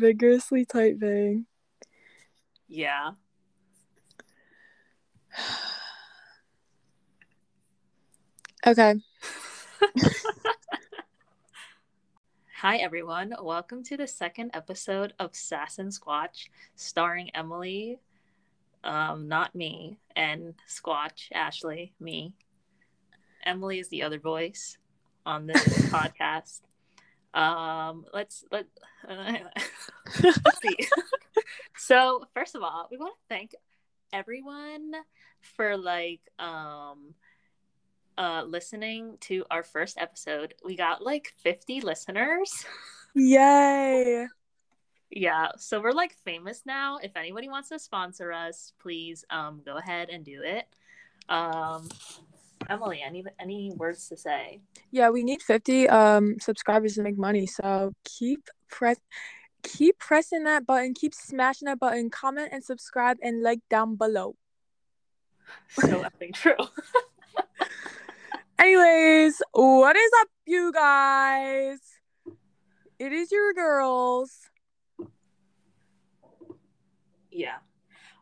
Vigorously typing. Yeah. Okay. Hi, everyone. Welcome to the second episode of Sass and Squatch, starring Emily, um, not me, and Squatch, Ashley, me. Emily is the other voice on this podcast. Um, let's let uh, let's see. so first of all, we want to thank everyone for like um uh listening to our first episode. We got like 50 listeners. Yay. Yeah, so we're like famous now. If anybody wants to sponsor us, please um go ahead and do it. Um Emily, any any words to say? Yeah, we need 50 um subscribers to make money. So keep press keep pressing that button, keep smashing that button, comment and subscribe and like down below. So effing true. Anyways, what is up, you guys? It is your girls. yeah.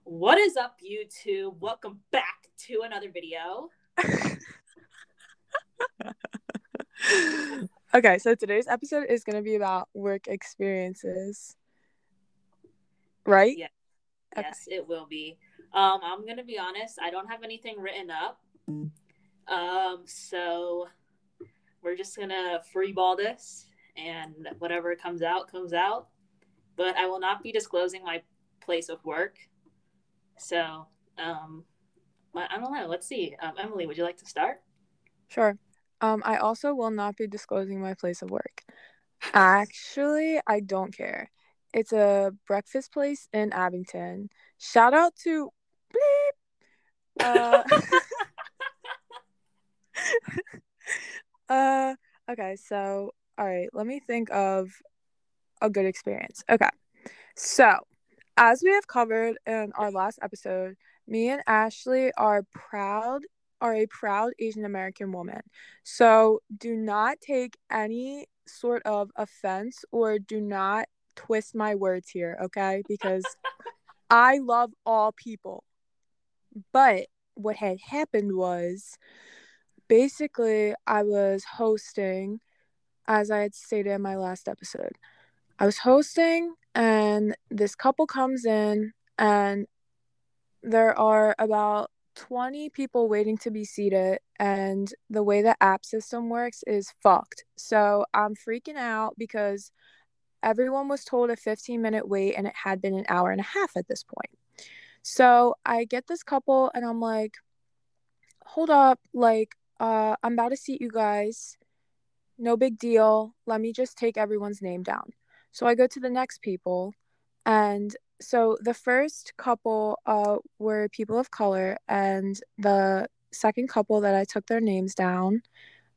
What is up, YouTube? Welcome back to another video. okay, so today's episode is going to be about work experiences. Right? Yeah. Okay. Yes, it will be. Um, I'm gonna be honest. I don't have anything written up. Um, so we're just gonna freeball this, and whatever comes out comes out. But I will not be disclosing my place of work. So, um, I I don't know. Let's see. Um, Emily, would you like to start? Sure. Um, I also will not be disclosing my place of work. Actually, I don't care. It's a breakfast place in Abington. Shout out to bleep. Uh, uh okay, so all right, let me think of a good experience. Okay. So, as we have covered in our last episode, me and Ashley are proud are a proud Asian American woman. So do not take any sort of offense or do not twist my words here, okay? Because I love all people. But what had happened was basically I was hosting, as I had stated in my last episode. I was hosting, and this couple comes in, and there are about 20 people waiting to be seated and the way the app system works is fucked. So i'm freaking out because everyone was told a 15 minute wait and it had been an hour and a half at this point. So i get this couple and i'm like hold up like uh i'm about to seat you guys. No big deal. Let me just take everyone's name down. So i go to the next people and so the first couple uh, were people of color, and the second couple that I took their names down,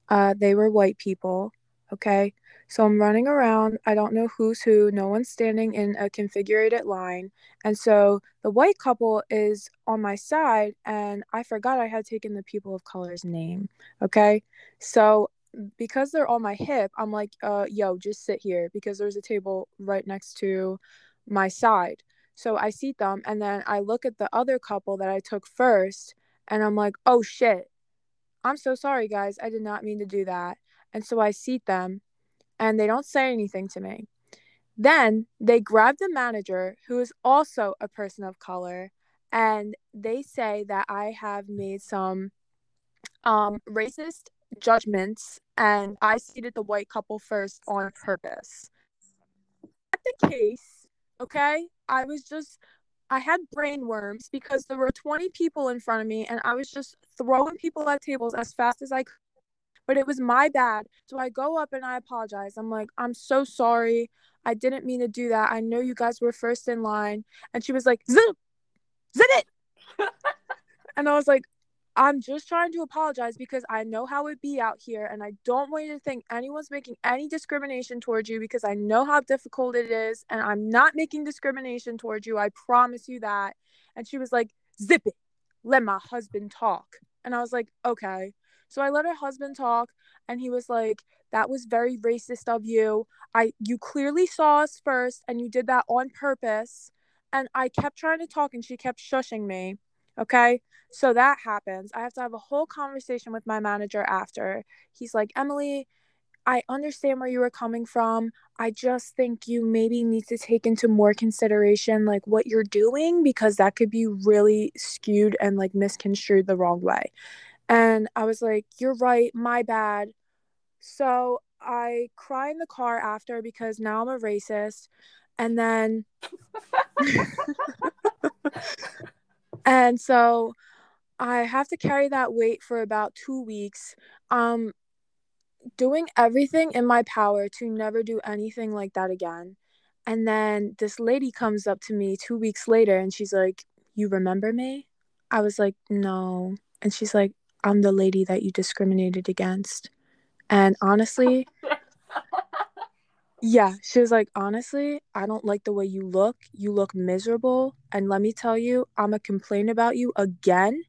uh, they were white people. Okay, so I'm running around. I don't know who's who. No one's standing in a configured line, and so the white couple is on my side, and I forgot I had taken the people of color's name. Okay, so because they're on my hip, I'm like, uh, yo, just sit here because there's a table right next to my side. So I seat them and then I look at the other couple that I took first and I'm like, oh shit. I'm so sorry, guys. I did not mean to do that. And so I seat them and they don't say anything to me. Then they grab the manager, who is also a person of color, and they say that I have made some um, racist judgments and I seated the white couple first on purpose. Not the case, okay? I was just I had brain worms because there were 20 people in front of me and I was just throwing people at tables as fast as I could. But it was my bad. So I go up and I apologize. I'm like, I'm so sorry. I didn't mean to do that. I know you guys were first in line. And she was like, zip, zip it. and I was like, I'm just trying to apologize because I know how it be out here and I don't want you to think anyone's making any discrimination towards you because I know how difficult it is and I'm not making discrimination towards you. I promise you that. And she was like, "Zip it. Let my husband talk." And I was like, "Okay." So I let her husband talk and he was like, That was very racist of you. I you clearly saw us first and you did that on purpose. And I kept trying to talk and she kept shushing me. Okay. So that happens. I have to have a whole conversation with my manager after. He's like, Emily, I understand where you were coming from. I just think you maybe need to take into more consideration like what you're doing because that could be really skewed and like misconstrued the wrong way. And I was like, You're right, my bad. So I cry in the car after because now I'm a racist. And then and so I have to carry that weight for about two weeks. Um, doing everything in my power to never do anything like that again. And then this lady comes up to me two weeks later and she's like, You remember me? I was like, No. And she's like, I'm the lady that you discriminated against. And honestly, yeah, she was like, Honestly, I don't like the way you look. You look miserable. And let me tell you, I'm going to complain about you again.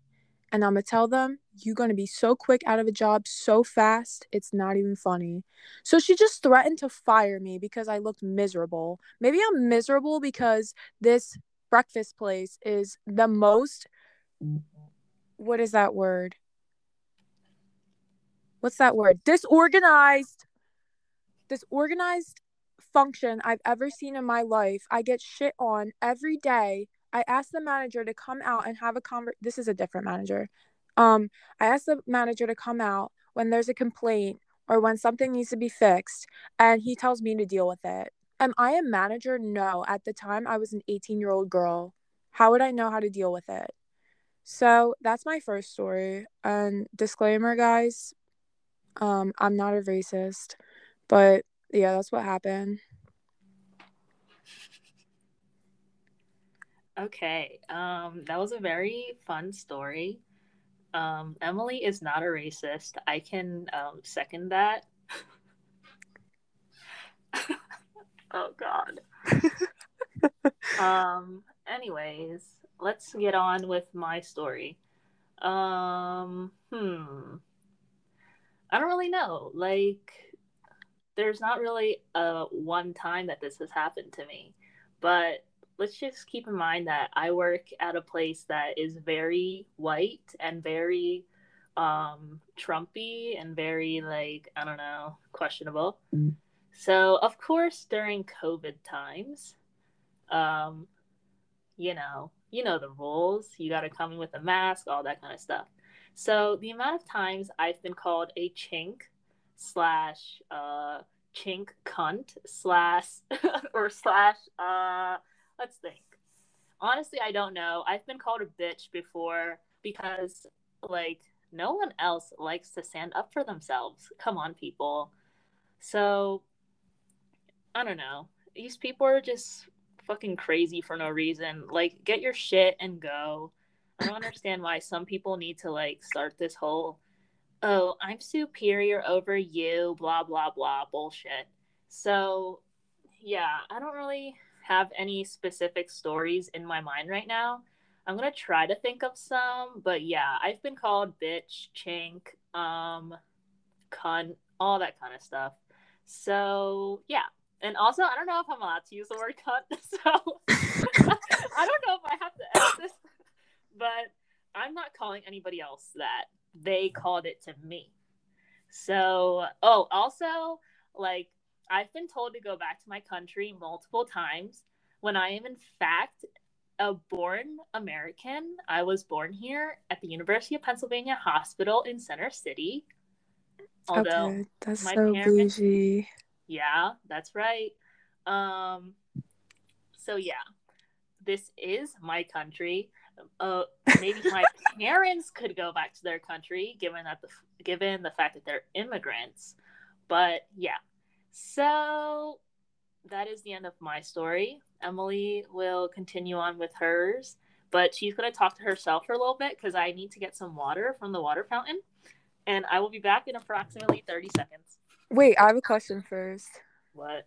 And I'm going to tell them you're going to be so quick out of a job so fast, it's not even funny. So she just threatened to fire me because I looked miserable. Maybe I'm miserable because this breakfast place is the most what is that word? What's that word? Disorganized. Disorganized function I've ever seen in my life. I get shit on every day. I ask the manager to come out and have a conver this is a different manager. Um, I ask the manager to come out when there's a complaint or when something needs to be fixed, and he tells me to deal with it. Am I a manager? No. At the time, I was an 18 year old girl. How would I know how to deal with it? So that's my first story. And disclaimer, guys, um, I'm not a racist, but yeah, that's what happened. Okay. Um, that was a very fun story. Um, Emily is not a racist. I can um, second that. oh God. um. Anyways, let's get on with my story. Um. Hmm. I don't really know. Like, there's not really a one time that this has happened to me, but let's just keep in mind that I work at a place that is very white and very um Trumpy and very like I don't know questionable. Mm. So of course during COVID times, um, you know, you know the rules. You got to come in with a mask, all that kind of stuff. So the amount of times I've been called a chink slash uh chink cunt slash or slash uh Let's think. Honestly, I don't know. I've been called a bitch before because, like, no one else likes to stand up for themselves. Come on, people. So, I don't know. These people are just fucking crazy for no reason. Like, get your shit and go. I don't understand why some people need to, like, start this whole, oh, I'm superior over you, blah, blah, blah bullshit. So, yeah, I don't really have any specific stories in my mind right now. I'm gonna try to think of some, but yeah, I've been called bitch, chink, um, cunt, all that kind of stuff. So yeah, and also I don't know if I'm allowed to use the word cunt, so I don't know if I have to edit this, but I'm not calling anybody else that. They called it to me. So, oh, also like I've been told to go back to my country multiple times when I am, in fact, a born American. I was born here at the University of Pennsylvania Hospital in Center City. Although okay, that's my so parents, bougie. Yeah, that's right. Um, so yeah, this is my country. Uh, maybe my parents could go back to their country, given that the given the fact that they're immigrants. But yeah, so that is the end of my story. Emily will continue on with hers, but she's going to talk to herself for a little bit because I need to get some water from the water fountain. And I will be back in approximately 30 seconds. Wait, I have a question first. What?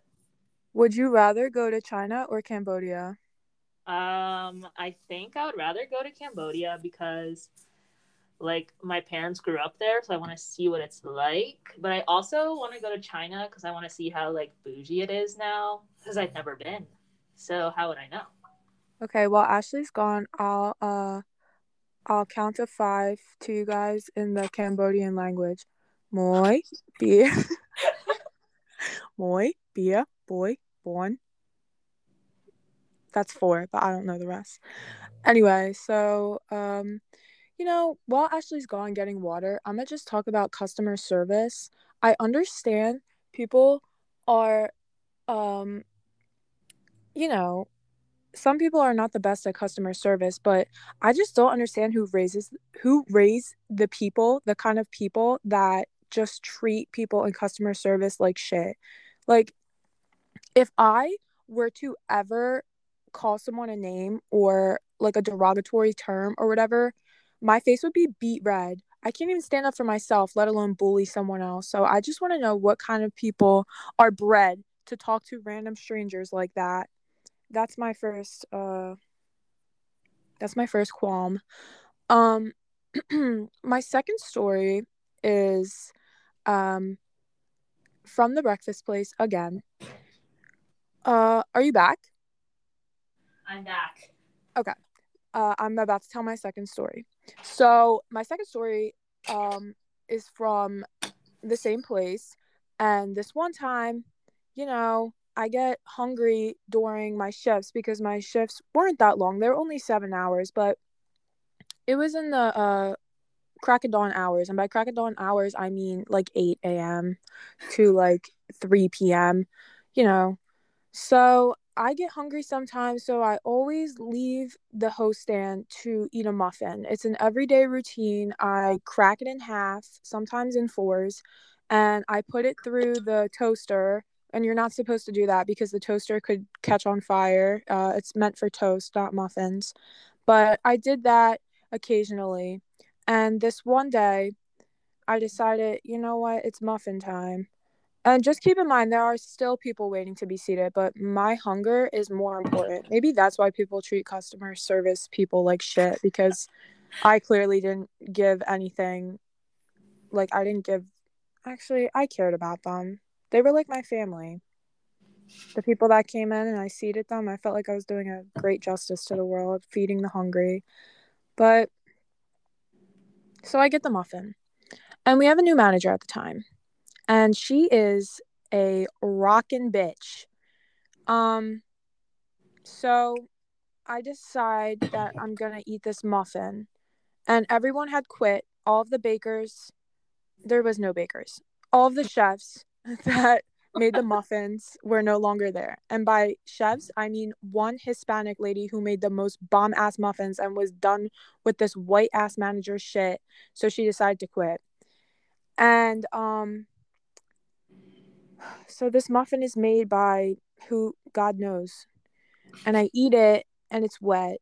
Would you rather go to China or Cambodia? Um, I think I would rather go to Cambodia because like my parents grew up there, so I want to see what it's like. But I also want to go to China because I want to see how like bougie it is now because I've never been. So how would I know? Okay, while Ashley's gone, I'll uh I'll count to five to you guys in the Cambodian language. Moi, beer. Moi, beer, boy, born. That's four, but I don't know the rest. Anyway, so um you know, while Ashley's gone getting water, I'm gonna just talk about customer service. I understand people are, um, you know, some people are not the best at customer service, but I just don't understand who raises who raise the people, the kind of people that just treat people in customer service like shit. Like, if I were to ever call someone a name or like a derogatory term or whatever, my face would be beet red. I can't even stand up for myself, let alone bully someone else. So I just want to know what kind of people are bred to talk to random strangers like that. That's my first uh that's my first qualm. Um my second story is um from the breakfast place again. Uh are you back? I'm back. Okay. Uh, I'm about to tell my second story. So my second story um is from the same place and this one time, you know, I get hungry during my shifts because my shifts weren't that long. They're only 7 hours, but it was in the uh crack of dawn hours and by crack of dawn hours I mean like 8 a.m. to like 3 p.m. You know. So I get hungry sometimes, so I always leave the host stand to eat a muffin. It's an everyday routine. I crack it in half, sometimes in fours, and I put it through the toaster. And you're not supposed to do that because the toaster could catch on fire. Uh, it's meant for toast, not muffins. But I did that occasionally. And this one day, I decided, you know what, it's muffin time. And just keep in mind, there are still people waiting to be seated, but my hunger is more important. Maybe that's why people treat customer service people like shit because I clearly didn't give anything. Like, I didn't give. Actually, I cared about them. They were like my family. The people that came in and I seated them, I felt like I was doing a great justice to the world, feeding the hungry. But so I get the muffin. And we have a new manager at the time and she is a rockin' bitch. Um, so I decide that I'm gonna eat this muffin, and everyone had quit. All of the bakers, there was no bakers. All of the chefs that made the muffins were no longer there. And by chefs, I mean one Hispanic lady who made the most bomb ass muffins and was done with this white ass manager shit. So she decided to quit. And um so this muffin is made by who God knows. And I eat it and it's wet.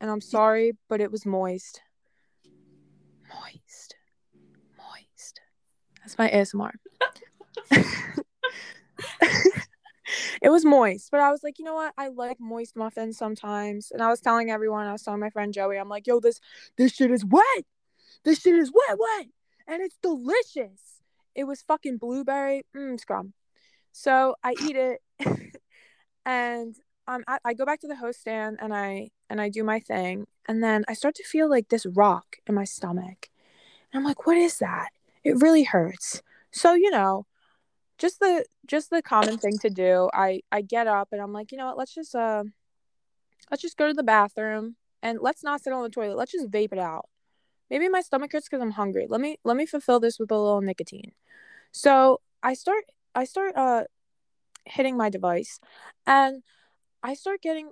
And I'm sorry, but it was moist. Moist. Moist. That's my ASMR. it was moist, but I was like, you know what? I like moist muffins sometimes. And I was telling everyone, I was telling my friend Joey, I'm like, yo, this this shit is wet. This shit is wet, wet. And it's delicious. It was fucking blueberry. Mmm, scrum. So I eat it, and um, I, I go back to the host stand and I and I do my thing, and then I start to feel like this rock in my stomach, and I'm like, what is that? It really hurts. So you know, just the just the common thing to do. I I get up and I'm like, you know what? Let's just uh, let's just go to the bathroom and let's not sit on the toilet. Let's just vape it out. Maybe my stomach hurts because I'm hungry. Let me let me fulfill this with a little nicotine. So I start I start uh hitting my device and I start getting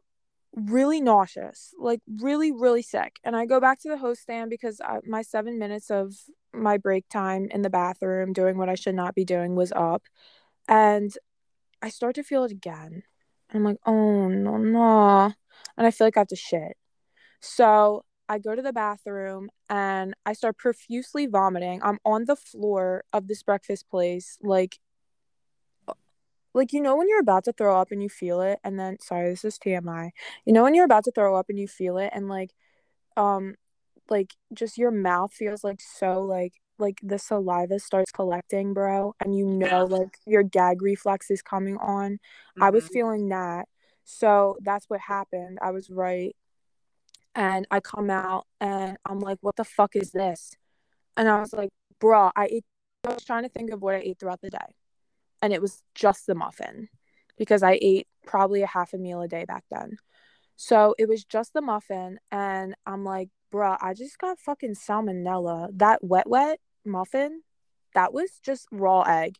really nauseous, like really, really sick. And I go back to the host stand because I, my seven minutes of my break time in the bathroom doing what I should not be doing was up. And I start to feel it again. And I'm like, oh, no, no. And I feel like I have to shit. So I go to the bathroom and I start profusely vomiting. I'm on the floor of this breakfast place, like like you know when you're about to throw up and you feel it and then sorry this is tmi you know when you're about to throw up and you feel it and like um like just your mouth feels like so like like the saliva starts collecting, bro, and you know like your gag reflex is coming on. Mm-hmm. I was mm-hmm. feeling that. So that's what happened. I was right. And I come out and I'm like, what the fuck is this? And I was like, bruh, I ate I was trying to think of what I ate throughout the day. And it was just the muffin because I ate probably a half a meal a day back then. So it was just the muffin. And I'm like, bruh, I just got fucking salmonella. That wet, wet muffin, that was just raw egg.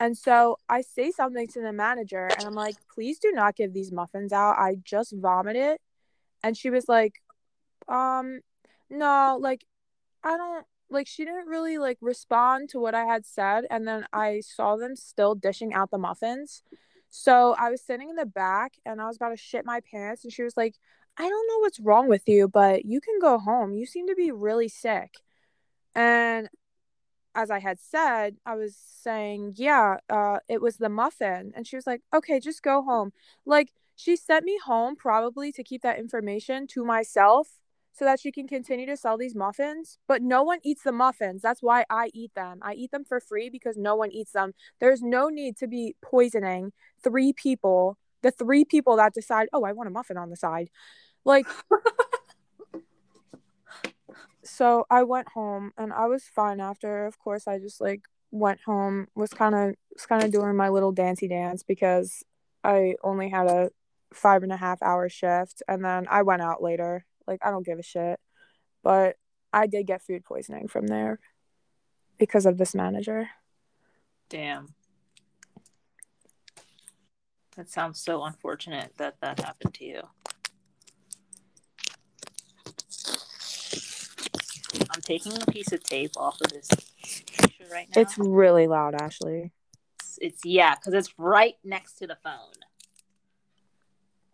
And so I say something to the manager and I'm like, please do not give these muffins out. I just vomited. And she was like, um, no, like, I don't like she didn't really like respond to what I had said and then I saw them still dishing out the muffins. So I was sitting in the back and I was about to shit my pants and she was like, "I don't know what's wrong with you, but you can go home. You seem to be really sick." And as I had said, I was saying, "Yeah, uh it was the muffin." And she was like, "Okay, just go home." Like she sent me home probably to keep that information to myself so that she can continue to sell these muffins. But no one eats the muffins. That's why I eat them. I eat them for free because no one eats them. There's no need to be poisoning three people, the three people that decide, oh, I want a muffin on the side. Like, so I went home and I was fine after. Of course, I just like went home, was kind of was kind of doing my little dancey dance because I only had a five and a half hour shift and then I went out later like I don't give a shit. But I did get food poisoning from there because of this manager. Damn. That sounds so unfortunate that that happened to you. I'm taking a piece of tape off of this picture right now. It's really loud, Ashley. It's, it's yeah, because it's right next to the phone.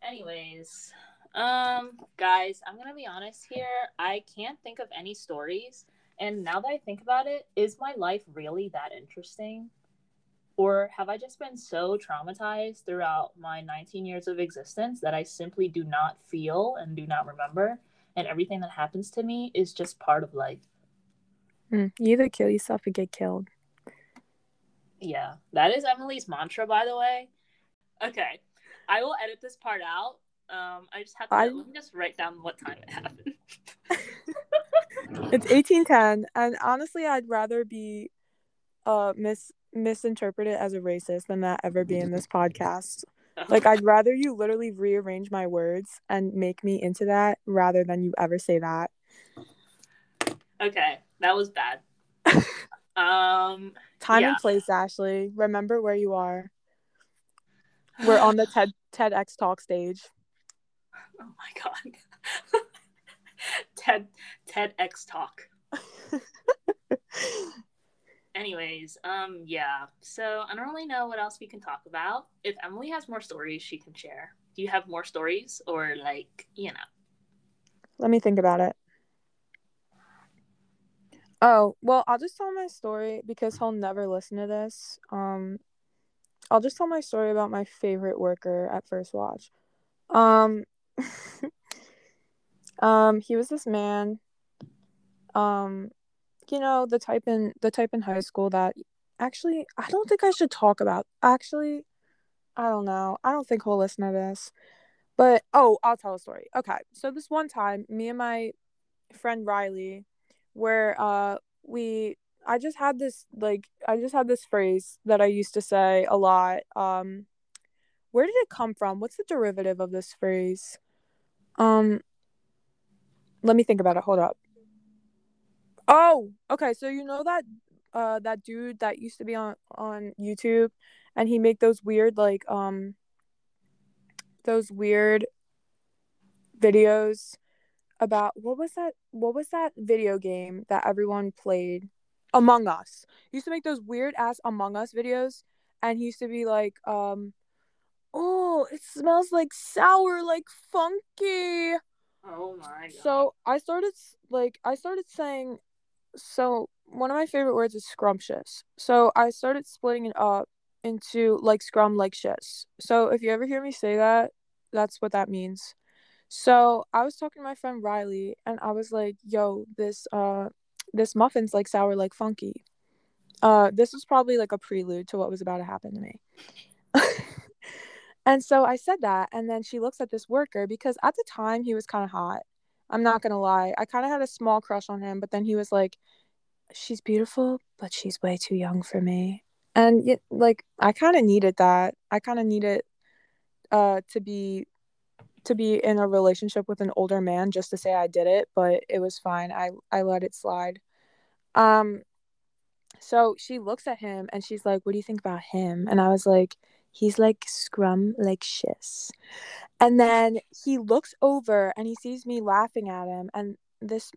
Anyways, um, guys, I'm gonna be honest here. I can't think of any stories. And now that I think about it, is my life really that interesting? Or have I just been so traumatized throughout my 19 years of existence that I simply do not feel and do not remember? And everything that happens to me is just part of life. Mm, you either kill yourself or get killed. Yeah, that is Emily's mantra, by the way. Okay, I will edit this part out um, I just have to I... let me just write down what time it happened. it's eighteen ten, and honestly, I'd rather be uh mis misinterpreted as a racist than that ever be in this podcast. Like I'd rather you literally rearrange my words and make me into that rather than you ever say that. Okay, that was bad. um time yeah. and place, Ashley. Remember where you are. We're on the TED TEDx talk stage. Oh my god. TED TEDx talk. Anyways, um, yeah. So I don't really know what else we can talk about. If Emily has more stories, she can share. Do you have more stories, or like you know? Let me think about it. Oh well, I'll just tell my story because he'll never listen to this. Um, I'll just tell my story about my favorite worker at First Watch. Um, um, he was this man. Um, you know, the type in the type in high school that actually I don't think I should talk about. Actually, I don't know. I don't think he'll listen to this. But oh, I'll tell a story. Okay. So this one time, me and my friend Riley, where uh we I just had this like I just had this phrase that I used to say a lot. Um where did it come from? What's the derivative of this phrase? Um, let me think about it. Hold up. Oh, okay. So you know that uh that dude that used to be on on YouTube, and he make those weird like um those weird videos about what was that what was that video game that everyone played among us he used to make those weird ass among us videos and he used to be like um oh, it smells like sour, like funky. Oh my god. So I started like I started saying so one of my favorite words is scrumptious. So I started splitting it up into like scrum like shits. So if you ever hear me say that, that's what that means. So I was talking to my friend Riley, and I was like, "Yo, this uh, this muffin's like sour, like funky." Uh, this was probably like a prelude to what was about to happen to me. and so I said that, and then she looks at this worker because at the time he was kind of hot. I'm not gonna lie, I kind of had a small crush on him, but then he was like, "She's beautiful, but she's way too young for me." And like, I kind of needed that. I kind of needed uh to be to be in a relationship with an older man just to say I did it, but it was fine. I I let it slide. Um so she looks at him and she's like, "What do you think about him?" And I was like, "He's like scrum like shiz." And then he looks over and he sees me laughing at him and this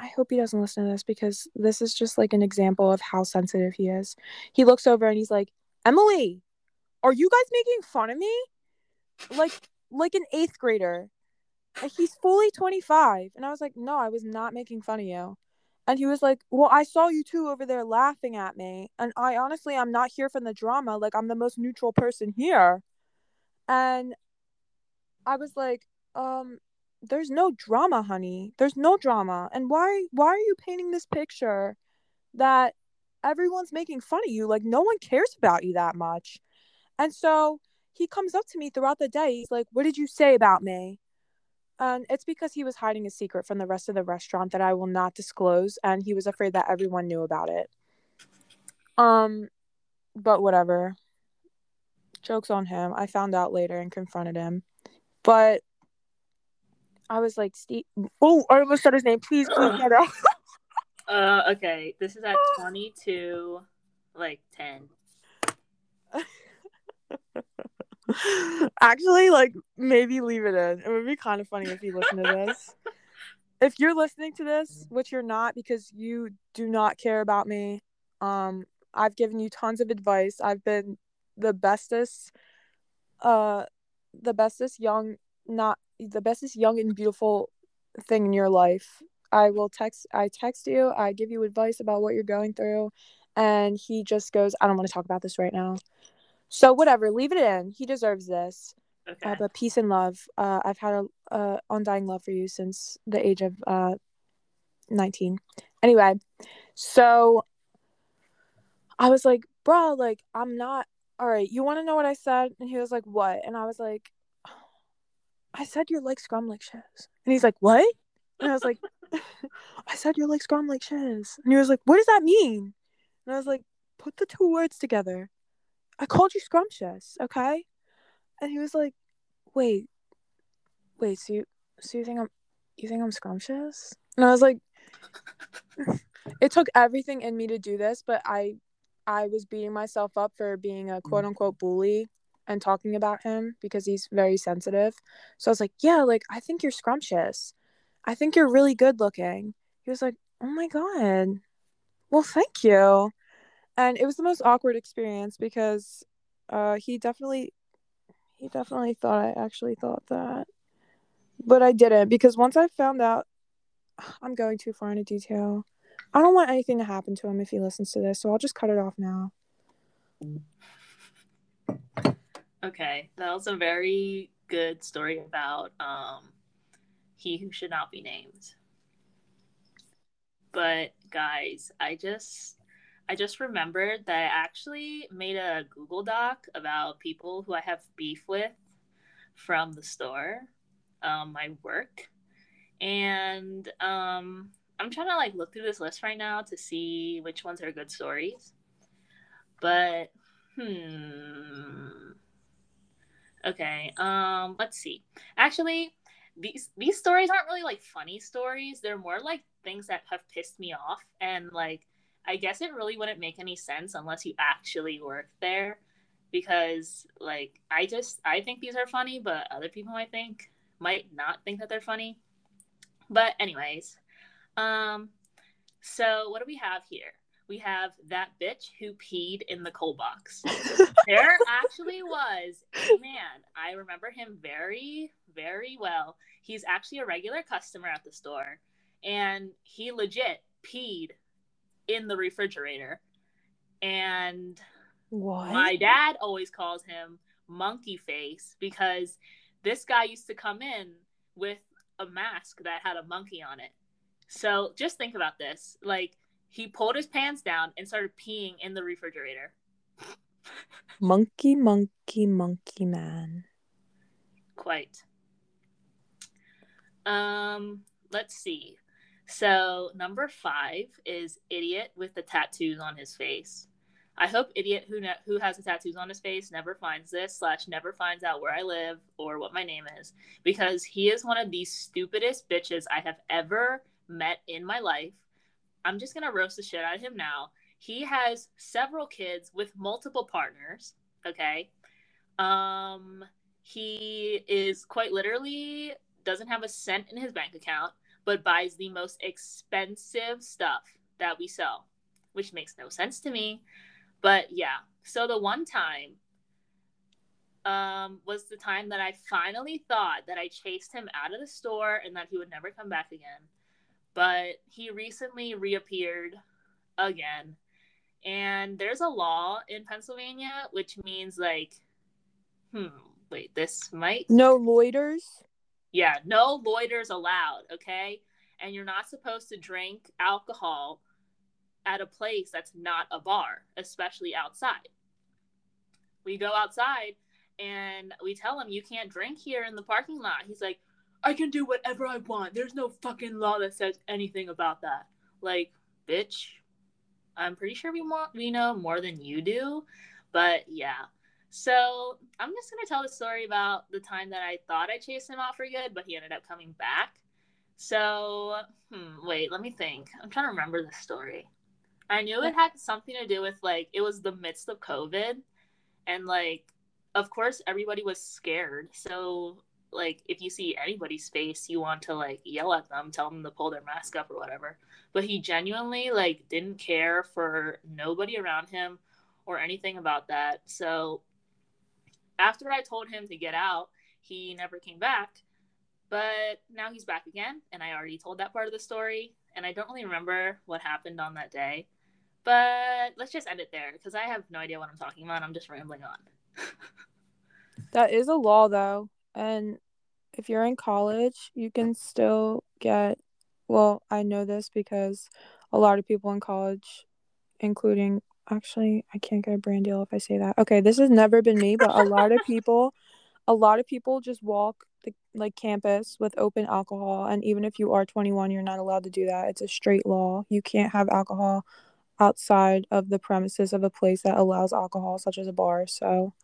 I hope he doesn't listen to this because this is just like an example of how sensitive he is. He looks over and he's like, "Emily, are you guys making fun of me?" Like like an 8th grader. Like he's fully 25 and I was like, "No, I was not making fun of you." And he was like, Well, I saw you two over there laughing at me. And I honestly, I'm not here for the drama. Like, I'm the most neutral person here. And I was like, Um, there's no drama, honey. There's no drama. And why why are you painting this picture that everyone's making fun of you? Like no one cares about you that much. And so he comes up to me throughout the day. He's like, What did you say about me? And it's because he was hiding a secret from the rest of the restaurant that I will not disclose, and he was afraid that everyone knew about it. Um, but whatever. Joke's on him. I found out later and confronted him. But I was like, Steve. Oh, I almost said his name. Please, please get out. uh, okay. This is at 22, like 10. Actually, like maybe leave it in. It would be kind of funny if you listen to this. if you're listening to this, which you're not because you do not care about me, um, I've given you tons of advice. I've been the bestest, uh, the bestest young, not the bestest young and beautiful thing in your life. I will text. I text you. I give you advice about what you're going through, and he just goes, "I don't want to talk about this right now." So whatever, leave it in. He deserves this. Okay. Uh, but peace and love. Uh, I've had a, undying love for you since the age of uh, 19. Anyway, so I was like, bro, like I'm not. All right, you want to know what I said? And he was like, what? And I was like, I said you're like scrum like shiz. And he's like, what? And I was like, I said you're like scrum like shiz. And he was like, what does that mean? And I was like, put the two words together. I called you scrumptious, okay? And he was like, wait, wait, so you, so you think I'm, you think I'm scrumptious? And I was like, it took everything in me to do this, but I, I was beating myself up for being a mm. quote unquote bully and talking about him because he's very sensitive. So I was like, yeah, like I think you're scrumptious. I think you're really good looking. He was like, oh my god. Well, thank you and it was the most awkward experience because uh he definitely he definitely thought I actually thought that but I didn't because once I found out I'm going too far into detail. I don't want anything to happen to him if he listens to this, so I'll just cut it off now. Okay, that was a very good story about um he who should not be named. But guys, I just I just remembered that I actually made a Google Doc about people who I have beef with from the store, um, my work, and um, I'm trying to like look through this list right now to see which ones are good stories. But hmm. Okay. Um. Let's see. Actually, these these stories aren't really like funny stories. They're more like things that have pissed me off and like I guess it really wouldn't make any sense unless you actually work there because like I just I think these are funny, but other people might think might not think that they're funny. But anyways, um so what do we have here? We have that bitch who peed in the coal box. there actually was a man. I remember him very, very well. He's actually a regular customer at the store, and he legit peed in the refrigerator. And what? my dad always calls him monkey face because this guy used to come in with a mask that had a monkey on it. So just think about this. Like he pulled his pants down and started peeing in the refrigerator. monkey, monkey, monkey man. Quite. Um, let's see. So number five is idiot with the tattoos on his face. I hope idiot who ne- who has the tattoos on his face never finds this slash never finds out where I live or what my name is because he is one of the stupidest bitches I have ever met in my life. I'm just gonna roast the shit out of him now. He has several kids with multiple partners. Okay, um, he is quite literally doesn't have a cent in his bank account, but buys the most expensive stuff that we sell, which makes no sense to me. But yeah, so the one time um, was the time that I finally thought that I chased him out of the store and that he would never come back again. But he recently reappeared again. And there's a law in Pennsylvania which means like, hmm, wait, this might. No loiters? Yeah, no loiters allowed, okay? And you're not supposed to drink alcohol at a place that's not a bar, especially outside. We go outside and we tell him, You can't drink here in the parking lot. He's like, I can do whatever I want. There's no fucking law that says anything about that. Like, bitch, I'm pretty sure we, want, we know more than you do. But yeah. So I'm just going to tell the story about the time that I thought I chased him out for good, but he ended up coming back. So, hmm, wait, let me think. I'm trying to remember the story. I knew it had something to do with like it was the midst of COVID, and like of course everybody was scared. So like if you see anybody's face, you want to like yell at them, tell them to pull their mask up or whatever. But he genuinely like didn't care for nobody around him or anything about that. So after I told him to get out, he never came back. But now he's back again, and I already told that part of the story, and I don't really remember what happened on that day. But let's just end it there because I have no idea what I'm talking about. I'm just rambling on. that is a law, though. And if you're in college, you can still get. Well, I know this because a lot of people in college, including actually, I can't get a brand deal if I say that. Okay, this has never been me, but a lot of people, a lot of people just walk the like campus with open alcohol, and even if you are 21, you're not allowed to do that. It's a straight law. You can't have alcohol outside of the premises of a place that allows alcohol, such as a bar. So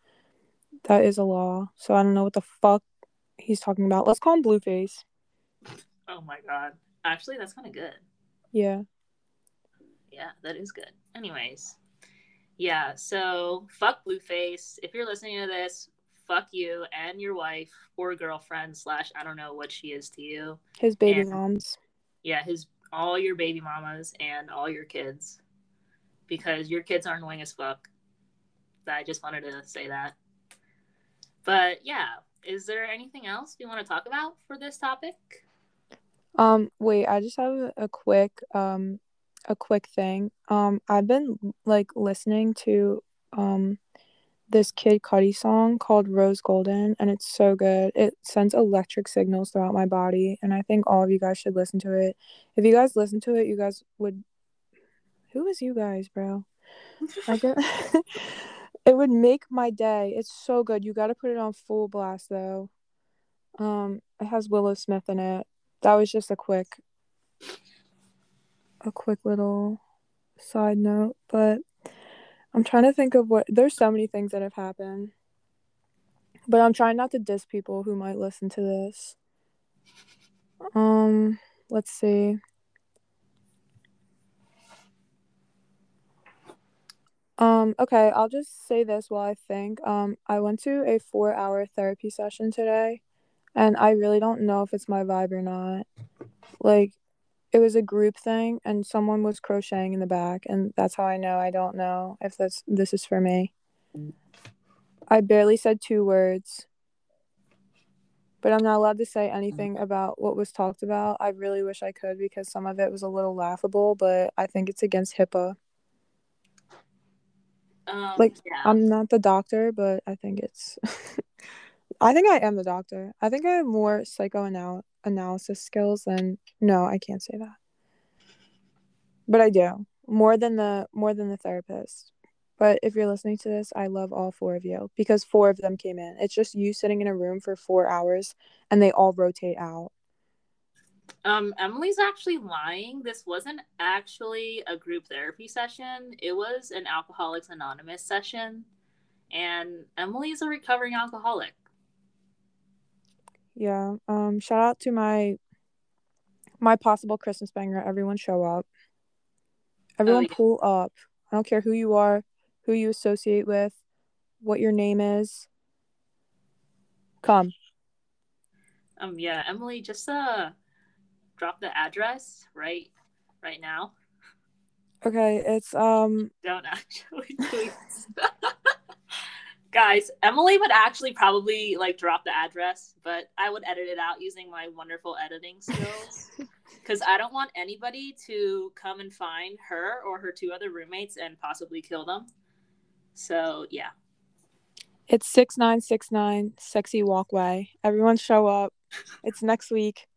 that is a law. So I don't know what the fuck he's talking about. Let's call him Blueface. Oh my god. Actually, that's kind of good. Yeah. Yeah, that is good. Anyways, yeah, so fuck Blueface. If you're listening to this, fuck you and your wife or girlfriend slash I don't know what she is to you. His baby and, moms. Yeah, his all your baby mamas and all your kids because your kids are annoying as fuck. I just wanted to say that. But yeah, is there anything else you want to talk about for this topic? Um, wait, I just have a, a quick um a quick thing. Um, I've been like listening to um this Kid Cudi song called Rose Golden, and it's so good. It sends electric signals throughout my body, and I think all of you guys should listen to it. If you guys listen to it, you guys would who is you guys, bro? I get it would make my day. It's so good. You got to put it on full blast though. Um, it has Willow Smith in it. That was just a quick, a quick little side note, but I'm trying to think of what. There's so many things that have happened, but I'm trying not to diss people who might listen to this. Um, let's see. Um, okay, I'll just say this while I think. Um, I went to a four hour therapy session today, and I really don't know if it's my vibe or not. Like, it was a group thing, and someone was crocheting in the back, and that's how I know I don't know if that's this is for me. I barely said two words, but I'm not allowed to say anything about what was talked about. I really wish I could because some of it was a little laughable, but I think it's against HIPAA. Um, like yeah. I'm not the doctor, but I think it's I think I am the doctor. I think I have more psychoanalysis skills then no, I can't say that. But I do. More than the more than the therapist. But if you're listening to this, I love all four of you because four of them came in. It's just you sitting in a room for 4 hours and they all rotate out. Um, Emily's actually lying. This wasn't actually a group therapy session. It was an Alcoholics Anonymous session. And Emily's a recovering alcoholic. Yeah. Um, shout out to my my possible Christmas banger. Everyone show up. Everyone yeah. pull up. I don't care who you are, who you associate with, what your name is. Come. Um yeah, Emily, just uh drop the address right right now. Okay, it's um Don't actually please. Guys, Emily would actually probably like drop the address, but I would edit it out using my wonderful editing skills. Because I don't want anybody to come and find her or her two other roommates and possibly kill them. So yeah. it's 6969 Sexy Walkway. Everyone show up. It's next week.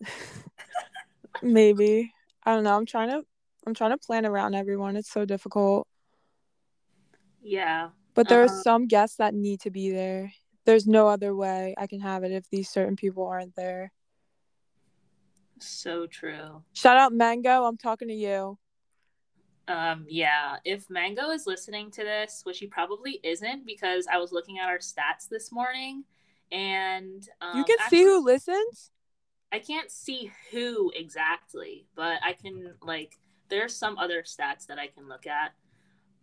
Maybe. I don't know. I'm trying to I'm trying to plan around everyone. It's so difficult. Yeah. But there Uh, are some guests that need to be there. There's no other way I can have it if these certain people aren't there. So true. Shout out Mango. I'm talking to you. Um, yeah, if Mango is listening to this, which he probably isn't, because I was looking at our stats this morning, and um, you can actually- see who listens. I can't see who exactly, but I can like there's some other stats that I can look at.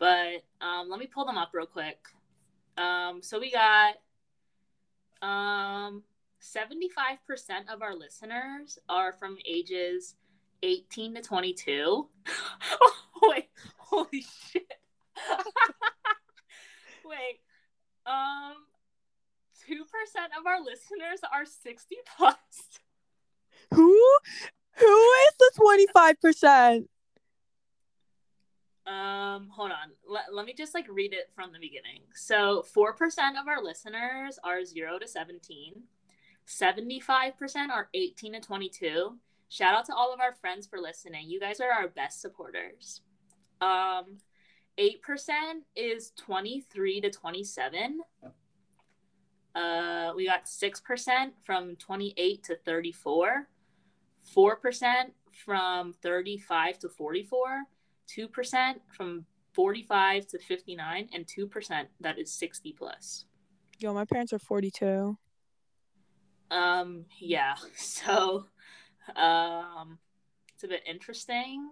But um, let me pull them up real quick. Um, so we got um 75% of our listeners are from ages 18 to 22. Wait, holy shit. Wait. Um 2% of our listeners are 60 plus. Who? Who is the 25%? Um, hold on. Let, let me just like read it from the beginning. So, 4% of our listeners are 0 to 17. 75% are 18 to 22. Shout out to all of our friends for listening. You guys are our best supporters. Um, 8% is 23 to 27. Uh, we got 6% from 28 to 34. 4% from 35 to 44. 2% from 45 to 59 and 2% that is 60 plus Yo, my parents are 42. um yeah so um it's a bit interesting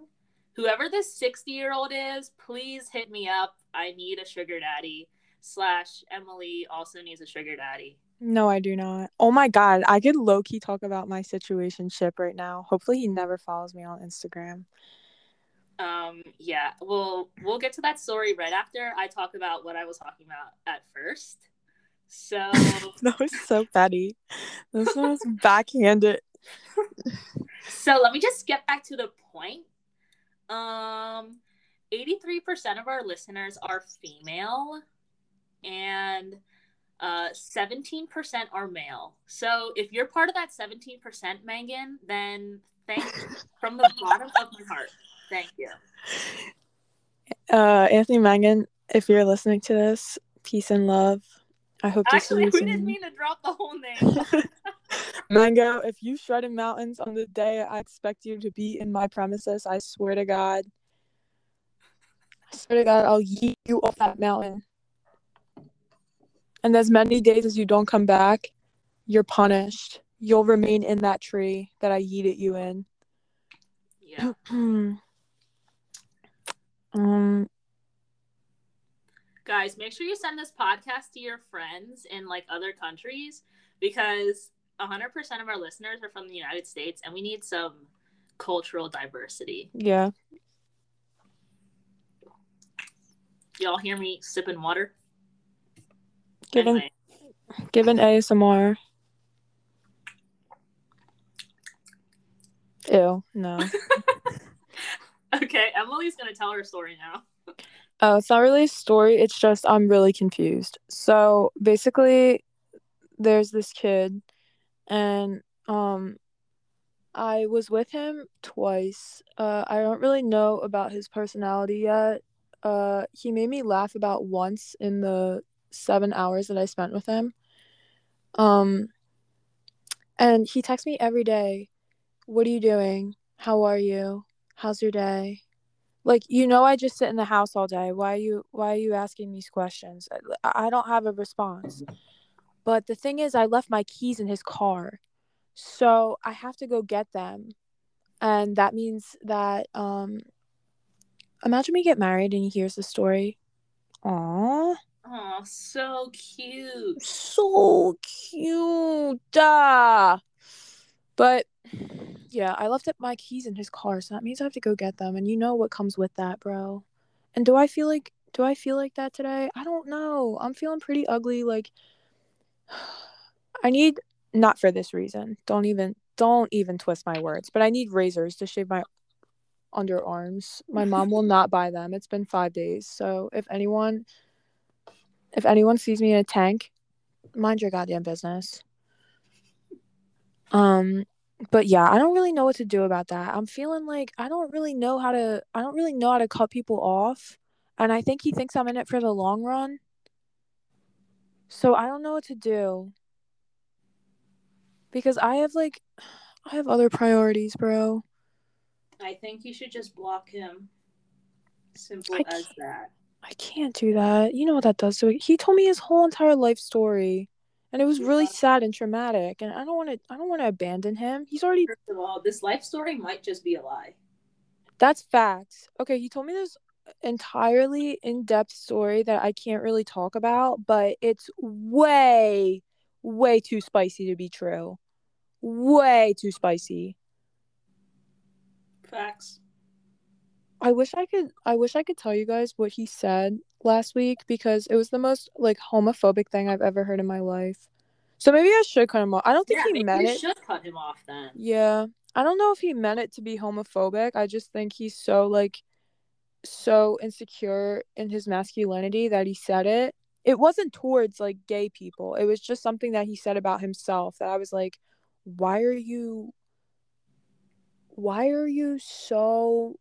whoever this 60 year old is please hit me up i need a sugar daddy slash emily also needs a sugar daddy No, I do not. Oh my god, I could low key talk about my situation ship right now. Hopefully, he never follows me on Instagram. Um yeah we'll we'll get to that story right after i talk about what i was talking about at first so That was so petty. This one was backhanded. So let me just get back to the point. Um, 83% of our listeners are female and uh, 17% are male. So if you're part of that 17%, Megan, then thank you from the bottom of my heart. Thank you. Uh, Anthony Mangan, if you're listening to this, peace and love. I hope to Actually, see we you soon. didn't mean to drop the whole name. Mango, if you shredded mountains on the day I expect you to be in my premises, I swear to God. I swear to God, I'll yeet you off that mountain. And as many days as you don't come back, you're punished. You'll remain in that tree that I yeeted you in. yeah. um, Guys, make sure you send this podcast to your friends in like other countries because 100% of our listeners are from the United States and we need some cultural diversity. yeah. Y'all hear me sipping water? Given Anyway, given ASMR. Ew, no. okay, Emily's gonna tell her story now. Oh, it's not really a story. It's just I'm really confused. So basically, there's this kid and um I was with him twice. Uh I don't really know about his personality yet. Uh he made me laugh about once in the 7 hours that I spent with him. Um and he texts me every day. What are you doing? How are you? How's your day? Like you know I just sit in the house all day. Why are you why are you asking these questions? I, I don't have a response. But the thing is I left my keys in his car. So I have to go get them. And that means that um imagine we get married and he hears the story. Aww. Oh, so cute. So cute. Ah. But yeah, I left my keys in his car, so that means I have to go get them. And you know what comes with that, bro. And do I feel like do I feel like that today? I don't know. I'm feeling pretty ugly. Like I need not for this reason. Don't even don't even twist my words. But I need razors to shave my underarms. My mom will not buy them. It's been five days. So if anyone if anyone sees me in a tank, mind your goddamn business. Um but yeah, I don't really know what to do about that. I'm feeling like I don't really know how to I don't really know how to cut people off. And I think he thinks I'm in it for the long run. So I don't know what to do. Because I have like I have other priorities, bro. I think you should just block him. Simple I as that. I can't do that. You know what that does to it. He told me his whole entire life story. And it was really sad and traumatic. And I don't want to I don't want to abandon him. He's already First of all, this life story might just be a lie. That's facts. Okay, he told me this entirely in-depth story that I can't really talk about, but it's way, way too spicy to be true. Way too spicy. Facts. I wish I could I wish I could tell you guys what he said last week because it was the most like homophobic thing I've ever heard in my life. So maybe I should cut him off. I don't think Yeah, he meant it. should cut him off then. Yeah. I don't know if he meant it to be homophobic. I just think he's so like so insecure in his masculinity that he said it. It wasn't towards like gay people. It was just something that he said about himself that I was like, why are you why are you so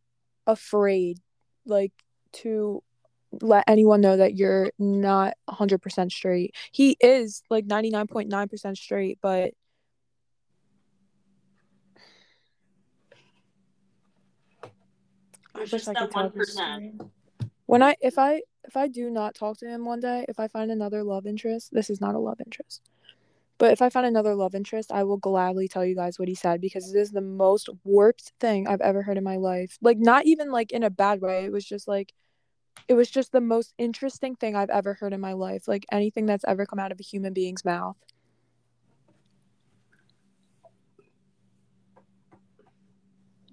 afraid like to let anyone know that you're not 100% straight. He is like 99.9% straight, but I wish just I could tell one this When I if I if I do not talk to him one day, if I find another love interest, this is not a love interest. But if I find another love interest, I will gladly tell you guys what he said because it is the most warped thing I've ever heard in my life. Like not even like in a bad way. It was just like it was just the most interesting thing I've ever heard in my life. Like anything that's ever come out of a human being's mouth.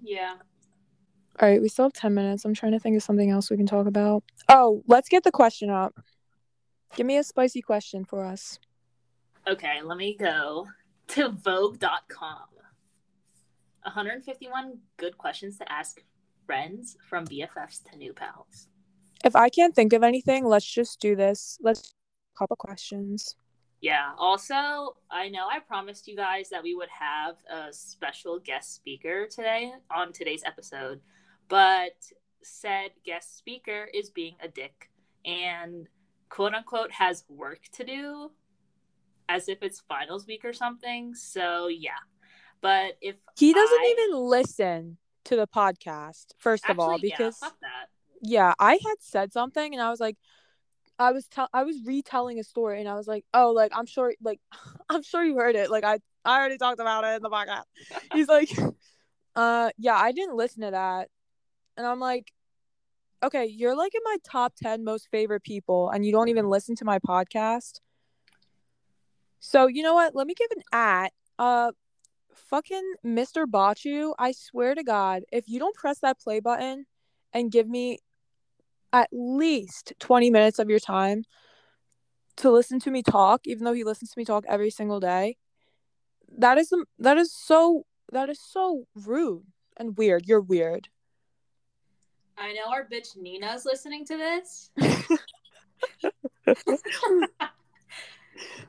Yeah. All right, we still have 10 minutes. I'm trying to think of something else we can talk about. Oh, let's get the question up. Give me a spicy question for us. Okay, let me go to Vogue.com. 151 good questions to ask friends from BFFs to new pals. If I can't think of anything, let's just do this. Let's a couple questions. Yeah. Also, I know I promised you guys that we would have a special guest speaker today on today's episode, but said guest speaker is being a dick and quote unquote has work to do as if it's finals week or something. So, yeah. But if He doesn't I- even listen to the podcast, first of all, Actually, yeah, because that. yeah, I had said something and I was like I was tell I was retelling a story and I was like, "Oh, like I'm sure like I'm sure you heard it. Like I I already talked about it in the podcast." He's like, "Uh, yeah, I didn't listen to that." And I'm like, "Okay, you're like in my top 10 most favorite people and you don't even listen to my podcast?" So, you know what? Let me give an at uh fucking Mr. Bachu, I swear to God, if you don't press that play button and give me at least 20 minutes of your time to listen to me talk, even though he listens to me talk every single day, that is that is so that is so rude and weird. You're weird. I know our bitch Nina's listening to this.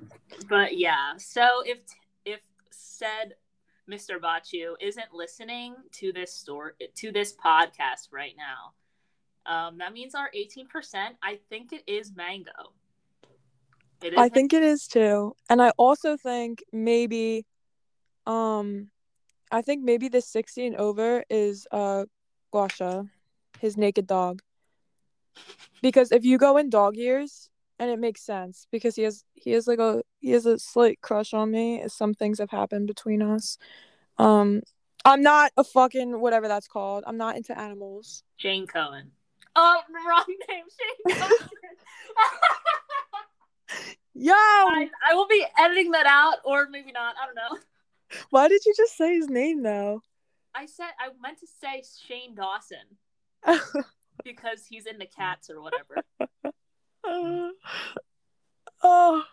but yeah, so if if said Mr. Bachu isn't listening to this store to this podcast right now, um, that means our eighteen percent. I think it is mango. It is I think it is too, and I also think maybe, um, I think maybe the sixteen over is uh, Guasha, his naked dog. Because if you go in dog years, and it makes sense because he has he has like a he has a slight crush on me. Some things have happened between us. Um, I'm not a fucking whatever that's called. I'm not into animals. Shane Cohen. Oh, wrong name, Shane Cohen. Yo, I, I will be editing that out, or maybe not. I don't know. Why did you just say his name though? I said I meant to say Shane Dawson because he's in the cats or whatever. oh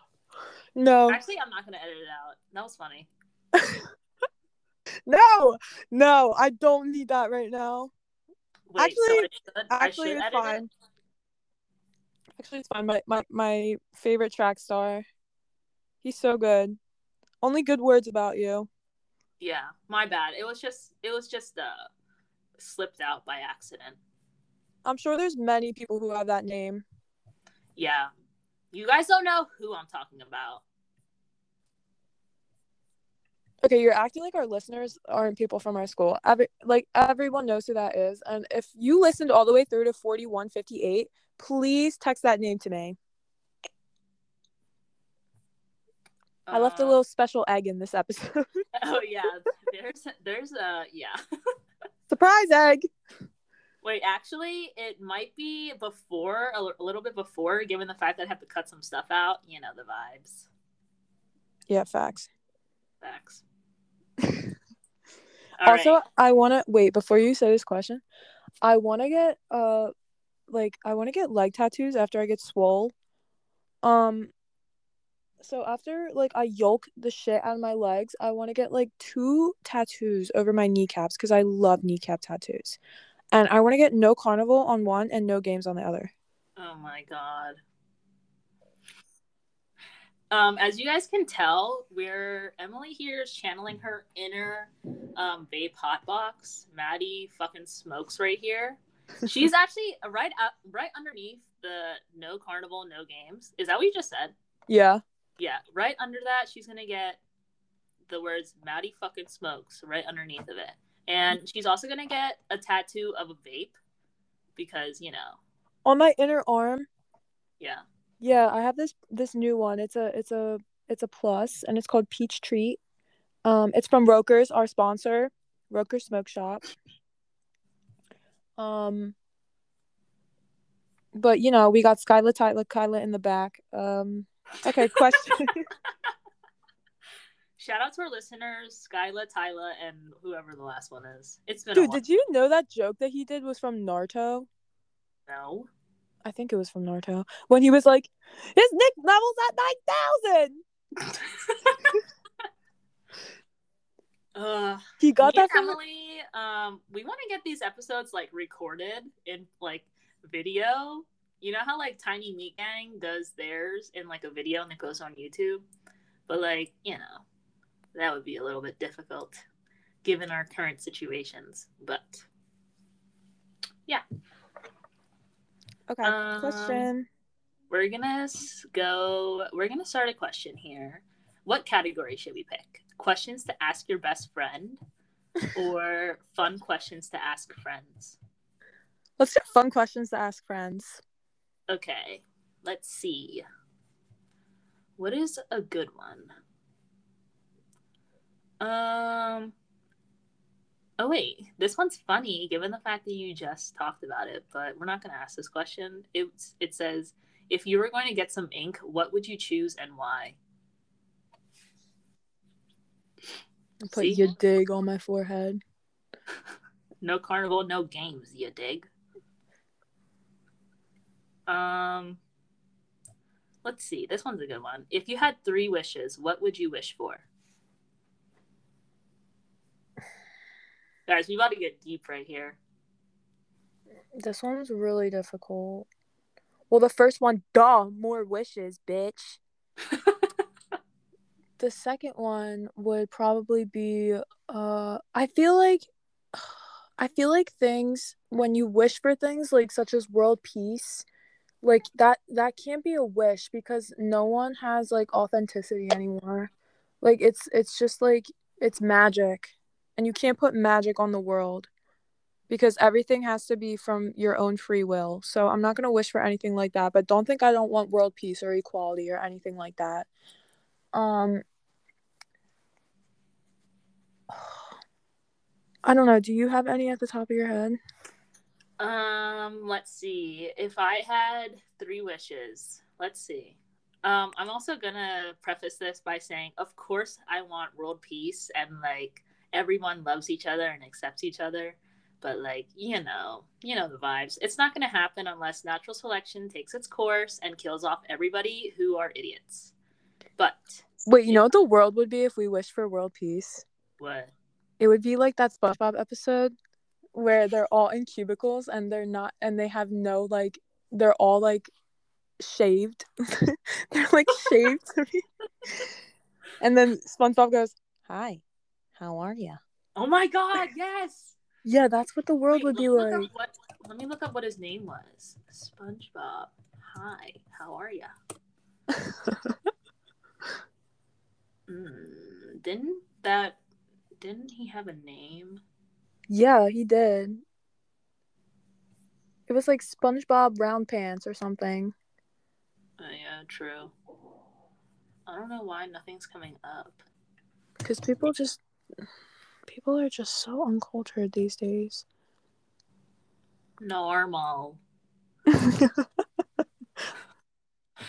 no. Actually, I'm not gonna edit it out. That was funny. no, no, I don't need that right now. Wait, actually, so actually, it's fine. It? Actually, it's fine. My, my my favorite track star. He's so good. Only good words about you. Yeah, my bad. It was just it was just uh slipped out by accident. I'm sure there's many people who have that name. Yeah. You guys don't know who I'm talking about. Okay, you're acting like our listeners aren't people from our school. Every like everyone knows who that is. And if you listened all the way through to 4158, please text that name to me. Uh, I left a uh, little special egg in this episode. oh yeah. There's there's a yeah. Surprise egg. Wait, actually, it might be before a, l- a little bit before, given the fact that I have to cut some stuff out. You know the vibes. Yeah, facts. Facts. also, right. I want to wait before you say this question. I want to get uh, like I want to get leg tattoos after I get swole. Um. So after like I yolk the shit out of my legs, I want to get like two tattoos over my kneecaps because I love kneecap tattoos and I want to get no carnival on one and no games on the other. Oh my god. Um, as you guys can tell, we're Emily here is channeling her inner um, vape hot box. Maddie fucking smokes right here. She's actually right up, right underneath the no carnival, no games. Is that what you just said? Yeah. Yeah, right under that, she's gonna get the words Maddie fucking smokes right underneath of it and she's also gonna get a tattoo of a vape because you know. On my inner arm? Yeah. Yeah i have this this new one. It's a it's a it's a plus and it's called peach treat. Um it's from rokers our sponsor roker smoke shop. Um but you know we got skyla tyler kyla in the back. Um okay question Shout out to our listeners, Skyla, Tyla, and whoever the last one is. It's been Dude, did you know that joke that he did was from Naruto? No. I think it was from Naruto. When he was like, his Nick level's at 9,000! uh, he got that from Emily. Um, we want to get these episodes like recorded in like video. You know how like Tiny Meat Gang does theirs in like a video and it goes on YouTube? But like, you know, that would be a little bit difficult given our current situations. But yeah. Okay. Um, question. We're gonna go. We're gonna start a question here. What category should we pick? Questions to ask your best friend, or fun questions to ask friends? Let's do fun questions to ask friends. Okay. Let's see. What is a good one? Um. Oh wait, this one's funny given the fact that you just talked about it, but we're not going to ask this question. It it says, if you were going to get some ink, what would you choose and why? Put See? your dig on my forehead. no carnival, no games, you dig. Um, let's see. This one's a good one. If you had three wishes, what would you wish for? Guys, we about to get deep right here. This one's really difficult. Well, the first one, duh, more wishes, bitch. the second one would probably be uh I feel like I feel like things when you wish for things like such as world peace like that that can't be a wish because no one has like authenticity anymore. Like it's it's just like it's magic and you can't put magic on the world because everything has to be from your own free will. So I'm not going to wish for anything like that, but don't think I don't want world peace or equality or anything like that. Um I don't know. Do you have any at the top of your head? Um, let's see. If I had three wishes, let's see. Um, I'm also gonna preface this by saying, of course, I want world peace and like everyone loves each other and accepts each other. But like, you know, you know the vibes. It's not gonna happen unless natural selection takes its course and kills off everybody who are idiots. But Wait, you know what the world would be if we wished for world peace? what? It would be like that SpongeBob episode where they're all in cubicles and they're not and they have no like they're all like shaved. they're like shaved to. And then SpongeBob goes, "Hi, how are you?" Oh my god, yes. Yeah, that's what the world Wait, would be like. what, let me look up what his name was. SpongeBob. Hi, how are you? Mm, didn't that? Didn't he have a name? Yeah, he did. It was like SpongeBob round pants or something. Oh yeah, true. I don't know why nothing's coming up. Because people just people are just so uncultured these days. Normal.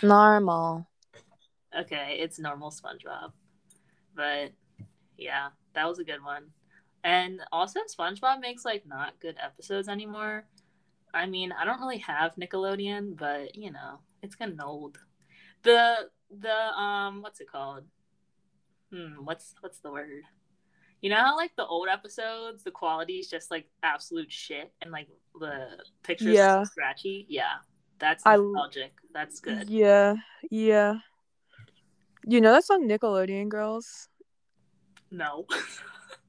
Normal. Okay, it's normal SpongeBob. But yeah, that was a good one. And also SpongeBob makes like not good episodes anymore. I mean, I don't really have Nickelodeon, but you know, it's getting old. The the um what's it called? Hmm, what's what's the word? You know how like the old episodes, the quality is just like absolute shit and like the pictures Yeah. are scratchy? Yeah. That's I- nostalgic. That's good. Yeah, yeah. You know that song Nickelodeon Girls? No.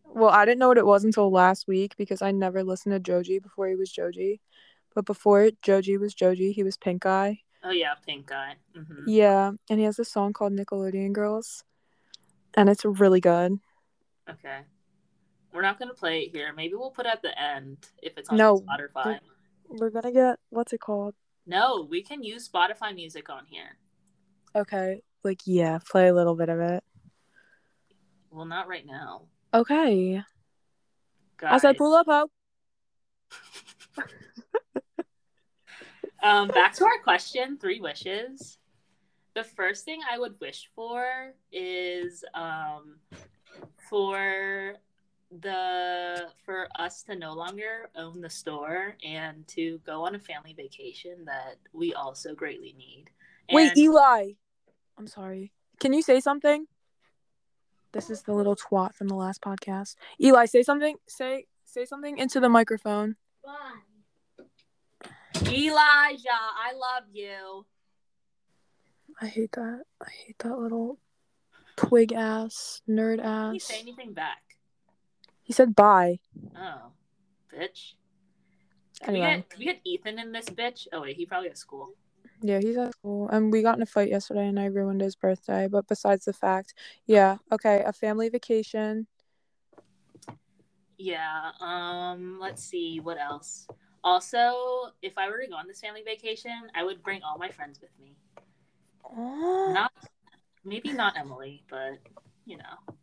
Well, I didn't know what it was until last week because I never listened to Joji before he was Joji. But before Joji was Joji, he was Pink Eye. oh yeah, pink guy. hmm Yeah, and he has this song called Nickelodeon Girls. And it's really good. Okay. We're not gonna play it here. Maybe we'll put it at the end if it's on No, Spotify. We're gonna get what's it called? No, we can use Spotify music on here. Okay. Like yeah, play a little bit of it. Well, not right now. Okay. Guys. I said pull up ho. um, back to our question: three wishes. The first thing I would wish for is um, for the for us to no longer own the store and to go on a family vacation that we also greatly need. Wait, Eli. I'm sorry. Can you say something? This is the little twat from the last podcast. Eli, say something. Say say something into the microphone. Elijah, I love you. I hate that. I hate that little twig ass nerd Can you ass. say anything back? He said bye. Oh, bitch. Can we, Anyway, get, can we get Ethan in this bitch? Oh wait, he probably at school. yeah, he's at school, and we got in a fight yesterday, and I ruined his birthday. But besides the fact, yeah, okay, a family vacation. Yeah. Um. Let's see what else. Also, if I were to go on this family vacation, I would bring all my friends with me. Oh, Not maybe not Emily, but you know.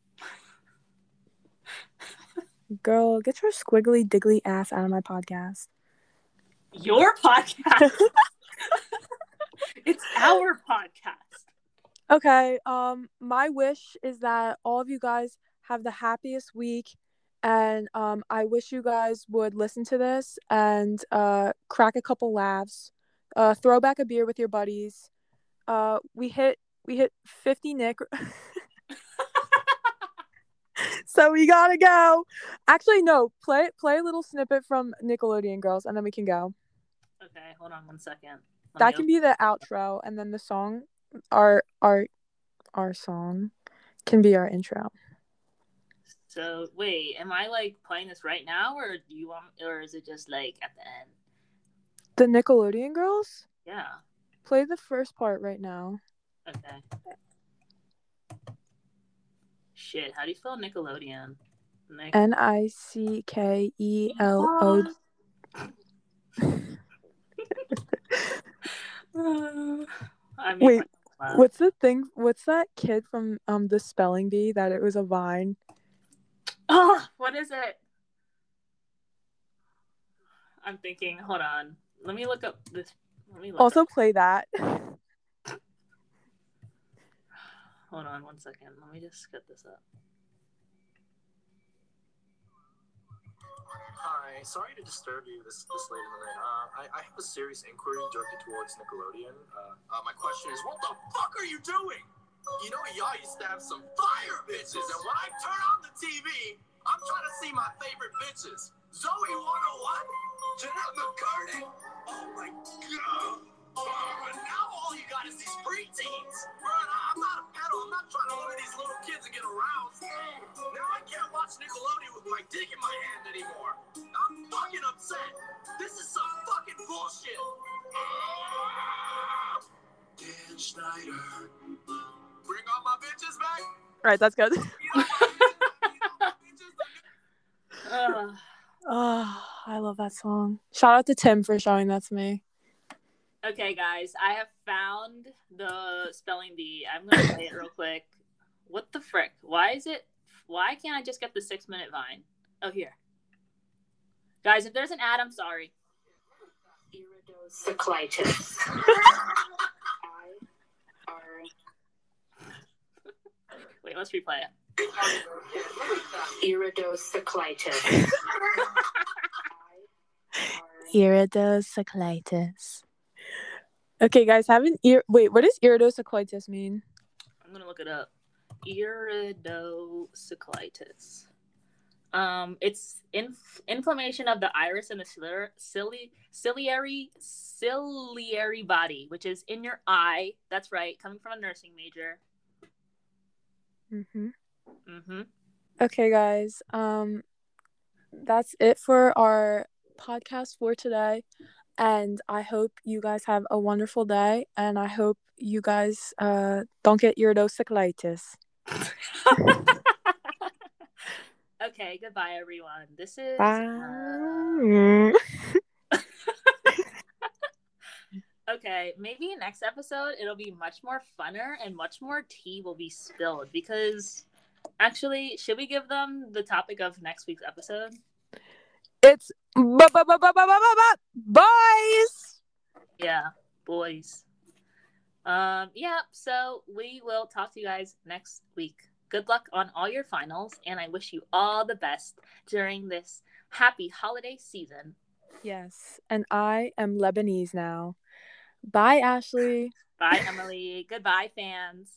girl, get your squiggly diggly ass out of my podcast. Your podcast. it's our podcast. Okay, um my wish is that all of you guys have the happiest week and um I wish you guys would listen to this and uh crack a couple laughs. Uh throw back a beer with your buddies. Uh we hit we hit 50 Nick. so we got to go. Actually no, play play a little snippet from Nickelodeon Girls and then we can go. Okay, hold on one second. Let That can be the outro and then the song our our our song can be our intro. So wait, am I like playing this right now, or do you want, or is it just like at the end? The Nickelodeon girls? Yeah. Play the first part right now. Okay. Shit, how do you spell Nickelodeon? Nick- N I C K E L O. I mean, Wait, What's the thing? What's that kid from um the spelling bee that it was a vine? Oh, what is it? I'm thinking. Hold on. Let me look up this. Let me look Also up- play that. Hold on one second. Let me just get this up. Hi, sorry to disturb you this, this late in the night. Uh, I, I have a serious inquiry directed towards Nickelodeon. Uh, uh, my question is, what the fuck are you doing? You know, y'all used to have some fire bitches, and when I turn on the TV, I'm trying to see my favorite bitches. Zoey 101, Jennette McCurdy. Oh my god. And now all you got is these preteens. Bro, I'm not a pedo. I'm not trying to look at these little kids and get aroused. Now I can't watch Nickelodeon with my dick in my hand anymore. I'm fucking upset. This is some fucking bullshit. Dan Schneider. Bring all my bitches back. All right, that's good. You know my bitches- you know my bitches that- Ugh. Oh, I love that song. Shout out to Tim for showing that to me. Okay, guys, I have found the spelling bee. I'm gonna play it real quick. What the frick? Why is it? Why can't I just get the six minute vine? Oh, here. Guys, if there's an ad, I'm sorry. Iridocyclitis. Wait, let's replay it. Iridocyclitis. Iridocyclitis. Okay, guys, have an ear. Wait, what does iridocyclitis mean? I'm gonna look it up. Iridocyclitis. Um, it's inf- inflammation of the iris and the ciliary, cili- ciliary ciliary body, which is in your eye. That's right, coming from a nursing major. Mm-hmm. Mm-hmm. Okay, guys. Um, that's it for our podcast for today. And I hope you guys have a wonderful day. And I hope you guys uh don't get iridocyclitis. okay, goodbye, everyone. This is. uh, Bye. okay, maybe next episode it'll be much more funner and much more tea will be spilled because actually, should we give them the topic of next week's episode? It's boys. Yeah, boys. Um, yeah, so we will talk to you guys next week. Good luck on all your finals, and I wish you all the best during this happy holiday season. Yes, and I am Lebanese now. Bye, Ashley. Bye, Emily. Goodbye, fans.